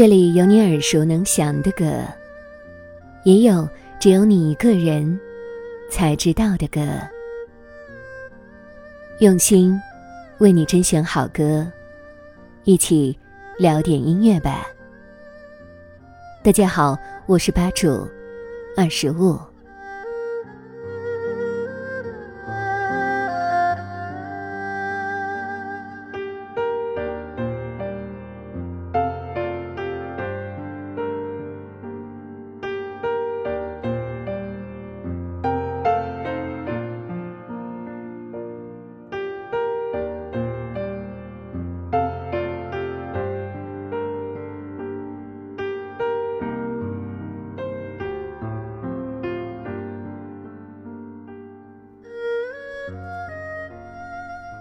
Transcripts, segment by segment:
这里有你耳熟能详的歌，也有只有你一个人才知道的歌。用心为你甄选好歌，一起聊点音乐吧。大家好，我是吧主二十五。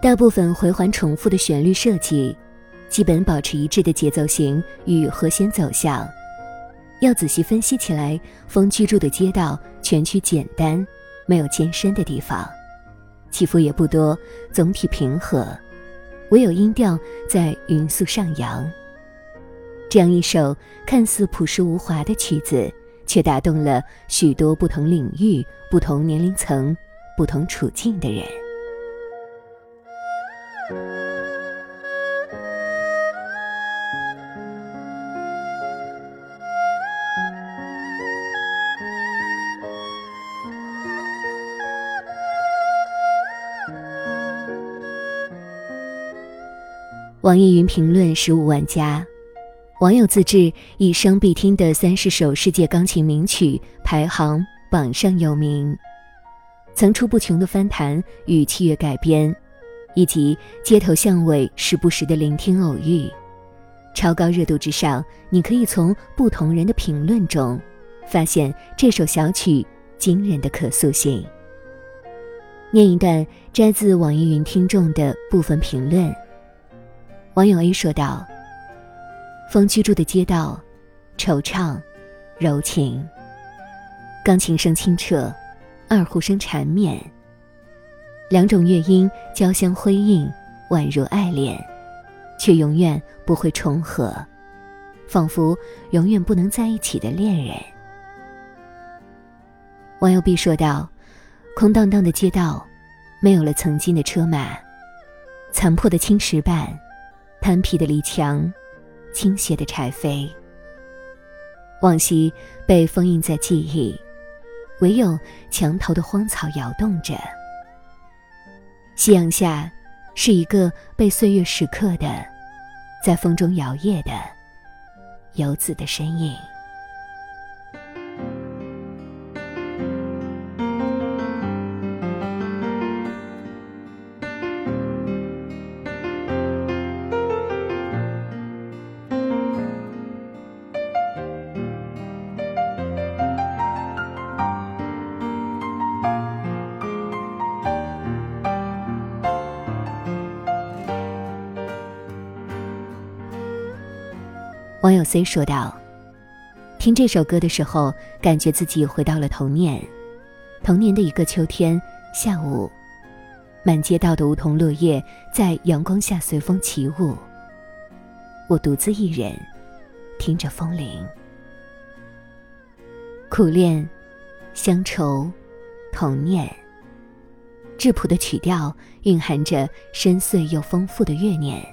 大部分回环重复的旋律设计，基本保持一致的节奏型与和弦走向。要仔细分析起来，风居住的街道全曲简单，没有艰深的地方，起伏也不多，总体平和，唯有音调在匀速上扬。这样一首看似朴实无华的曲子，却打动了许多不同领域、不同年龄层、不同处境的人。网易云评论十五万加，网友自制一生必听的三十首世界钢琴名曲排行榜上有名，层出不穷的翻弹与器乐改编，以及街头巷尾时不时的聆听偶遇，超高热度之上，你可以从不同人的评论中，发现这首小曲惊人的可塑性。念一段摘自网易云听众的部分评论。网友 A 说道：“风居住的街道，惆怅，柔情。钢琴声清澈，二胡声缠绵。两种乐音交相辉映，宛如爱恋，却永远不会重合，仿佛永远不能在一起的恋人。”网友 B 说道：“空荡荡的街道，没有了曾经的车马，残破的青石板。”顽皮的篱墙，倾斜的柴扉，往昔被封印在记忆，唯有墙头的荒草摇动着。夕阳下，是一个被岁月蚀刻的，在风中摇曳的游子的身影。网友 C 说道：“听这首歌的时候，感觉自己回到了童年。童年的一个秋天下午，满街道的梧桐落叶在阳光下随风起舞。我独自一人，听着风铃。苦恋、乡愁、童年。质朴的曲调蕴含着深邃又丰富的乐念。”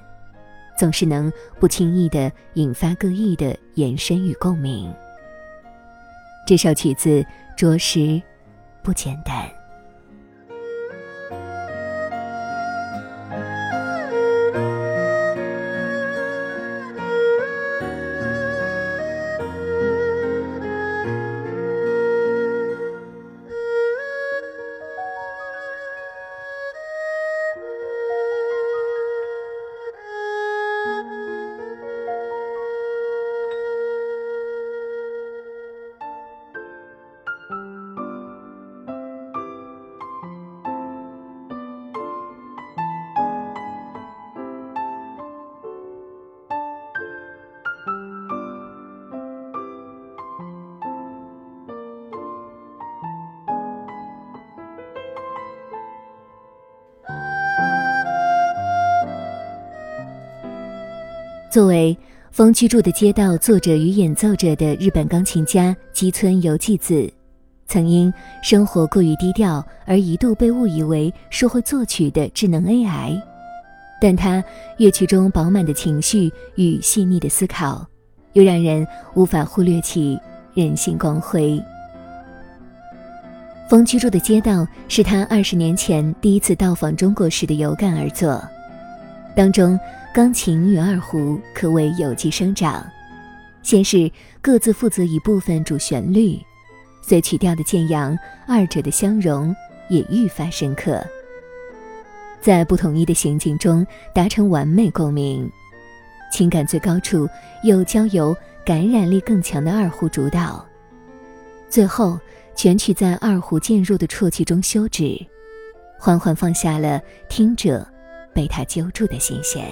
总是能不轻易地引发各异的延伸与共鸣。这首曲子着实不简单。作为风居住的街道作者与演奏者的日本钢琴家吉村由纪子，曾因生活过于低调而一度被误以为是会作曲的智能 AI，但他乐曲中饱满的情绪与细腻的思考，又让人无法忽略其人性光辉。风居住的街道是他二十年前第一次到访中国时的有感而作，当中钢琴与二胡可谓有机生长，先是各自负责一部分主旋律，随曲调的渐扬，二者的相融也愈发深刻，在不统一的行进中达成完美共鸣，情感最高处又交由感染力更强的二胡主导，最后。全曲在二胡渐弱的啜泣中休止，缓缓放下了听者被他揪住的心弦。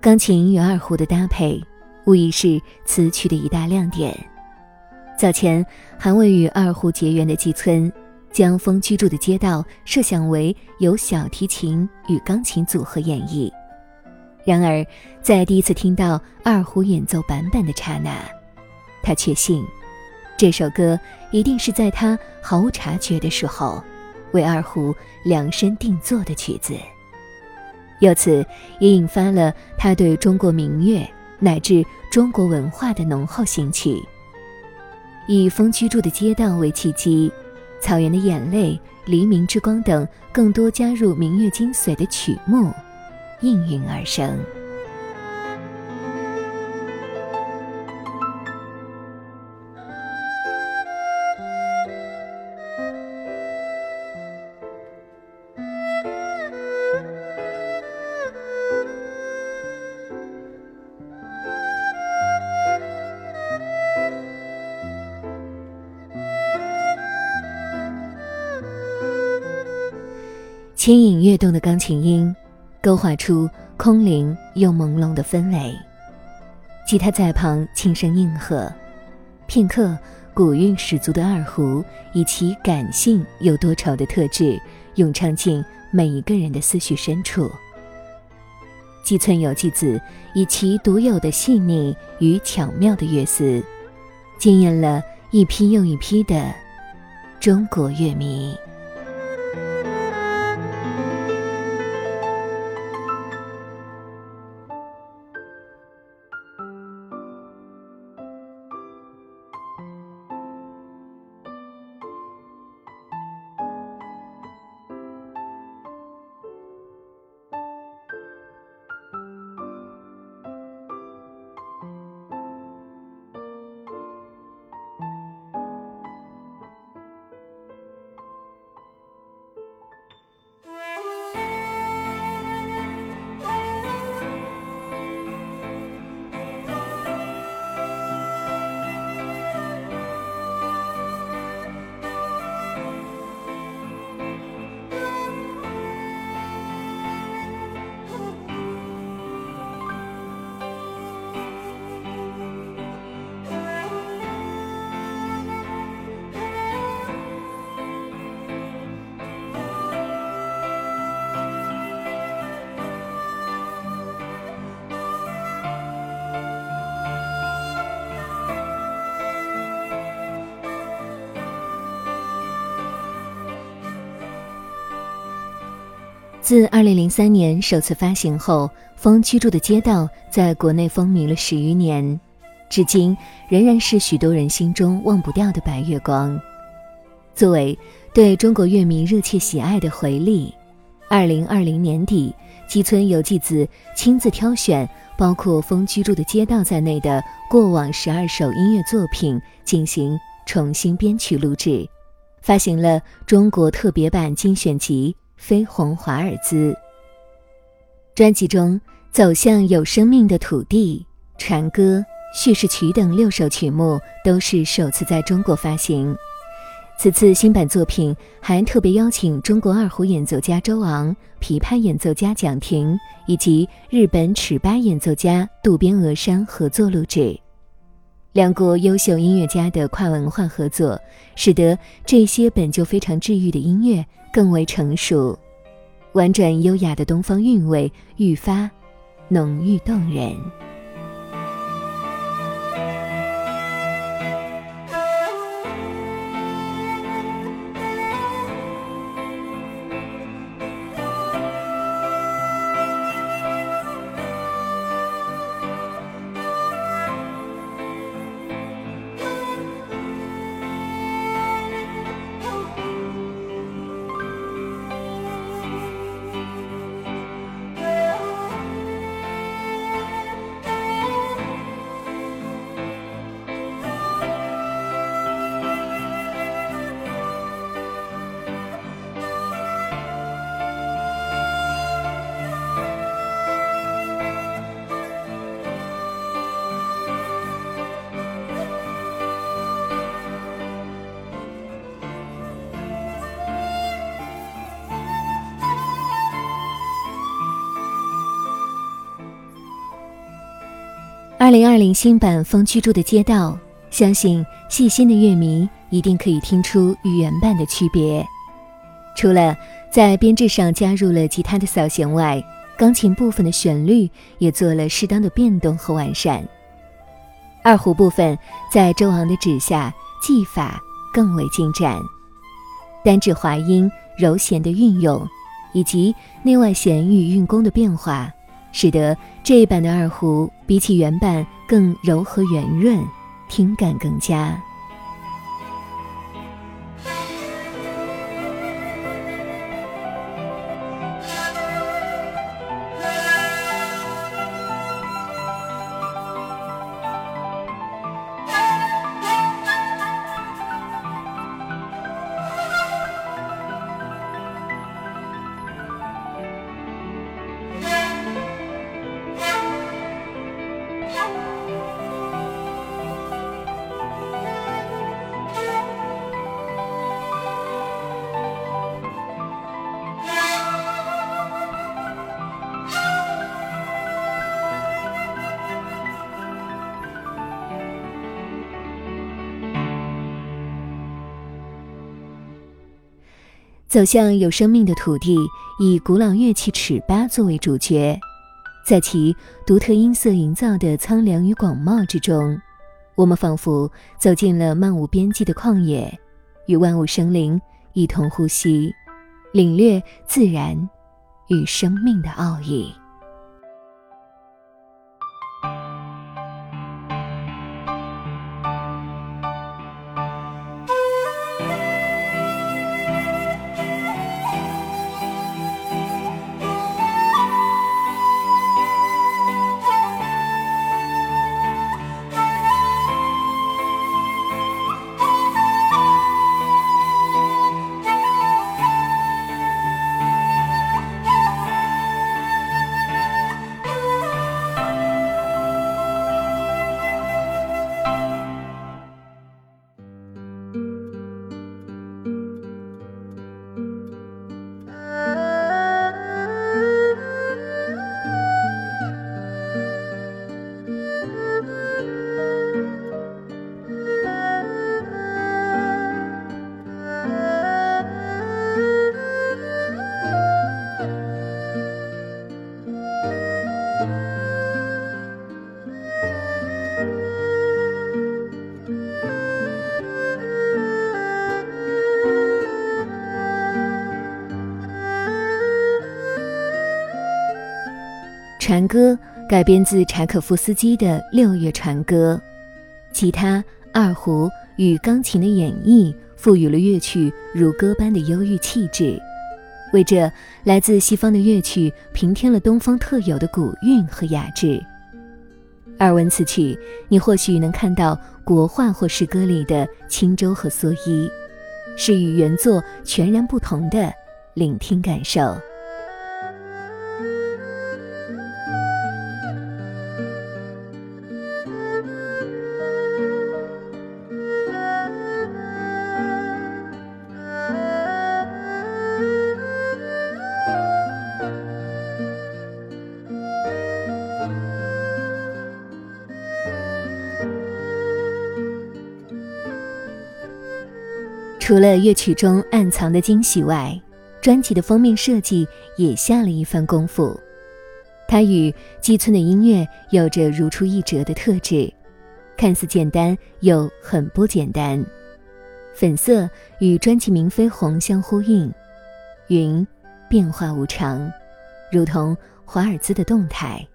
钢琴与二胡的搭配，无疑是此曲的一大亮点。早前还未与二胡结缘的季村，将风居住的街道设想为由小提琴与钢琴组合演绎。然而，在第一次听到二胡演奏版本的刹那，他确信，这首歌一定是在他毫无察觉的时候，为二胡量身定做的曲子。由此也引发了他对中国民乐乃至中国文化的浓厚兴趣。以《风居住的街道》为契机，《草原的眼泪》《黎明之光》等更多加入民乐精髓的曲目，应运而生。轻盈跃动的钢琴音，勾画出空灵又朦胧的氛围。吉他在旁轻声应和，片刻，古韵十足的二胡以其感性又多愁的特质，咏唱进每一个人的思绪深处。吉村有纪子以其独有的细腻与巧妙的乐思，惊艳了一批又一批的中国乐迷。自2003年首次发行后，《风居住的街道》在国内风靡了十余年，至今仍然是许多人心中忘不掉的白月光。作为对中国乐迷热切喜爱的回礼，二零二零年底，吉村由纪子亲自挑选包括风居住的街道在内的过往十二首音乐作品进行重新编曲录制，发行了中国特别版精选集《绯红华尔兹》。专辑中《走向有生命的土地》《船歌》《叙事曲》等六首曲目都是首次在中国发行。此次新版作品还特别邀请中国二胡演奏家周昂、琵琶演奏家蒋婷以及日本尺八演奏家渡边峨山合作录制。两国优秀音乐家的跨文化合作，使得这些本就非常治愈的音乐更为成熟，婉转优雅的东方韵味愈发浓郁动人。二零二零新版《风居住的街道》，相信细心的乐迷一定可以听出与原版的区别。除了在编制上加入了吉他的扫弦外，钢琴部分的旋律也做了适当的变动和完善。二胡部分在周昂的指下，技法更为精湛，单指滑音、柔弦的运用，以及内外弦与运弓的变化。使得这一版的二胡比起原版更柔和圆润，听感更佳。走向有生命的土地，以古老乐器尺八作为主角，在其独特音色营造的苍凉与广袤之中，我们仿佛走进了漫无边际的旷野，与万物生灵一同呼吸，领略自然与生命的奥义。船歌改编自柴可夫斯基的《六月船歌》，吉他、二胡与钢琴的演绎赋予了乐曲如歌般的忧郁气质，为这来自西方的乐曲平添了东方特有的古韵和雅致。耳闻此曲，你或许能看到国画或诗歌里的轻舟和蓑衣，是与原作全然不同的聆听感受。除了乐曲中暗藏的惊喜外，专辑的封面设计也下了一番功夫。它与基村的音乐有着如出一辙的特质，看似简单又很不简单。粉色与专辑名《飞鸿》相呼应，云变化无常，如同华尔兹的动态。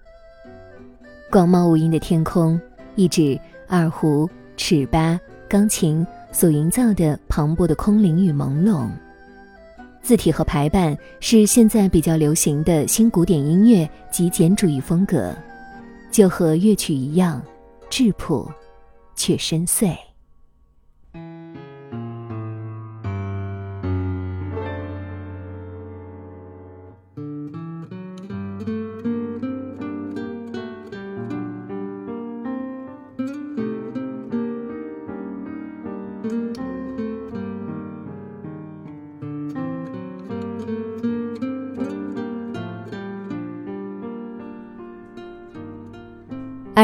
广袤无垠的天空，一指二胡、尺八、钢琴。所营造的磅礴的空灵与朦胧，字体和排版是现在比较流行的新古典音乐极简主义风格，就和乐曲一样，质朴却深邃。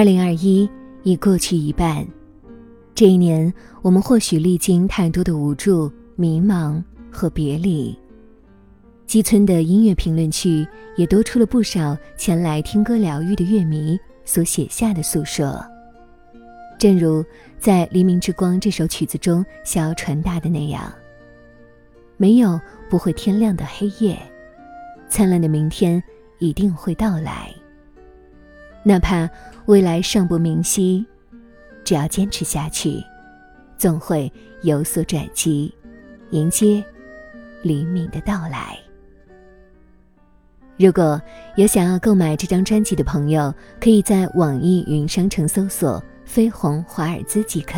二零二一已过去一半，这一年我们或许历经太多的无助、迷茫和别离。基村的音乐评论区也多出了不少前来听歌疗愈的乐迷所写下的诉说。正如在《黎明之光》这首曲子中想要传达的那样：没有不会天亮的黑夜，灿烂的明天一定会到来。哪怕未来尚不明晰，只要坚持下去，总会有所转机，迎接黎明的到来。如果有想要购买这张专辑的朋友，可以在网易云商城搜索“飞鸿华尔兹”即可。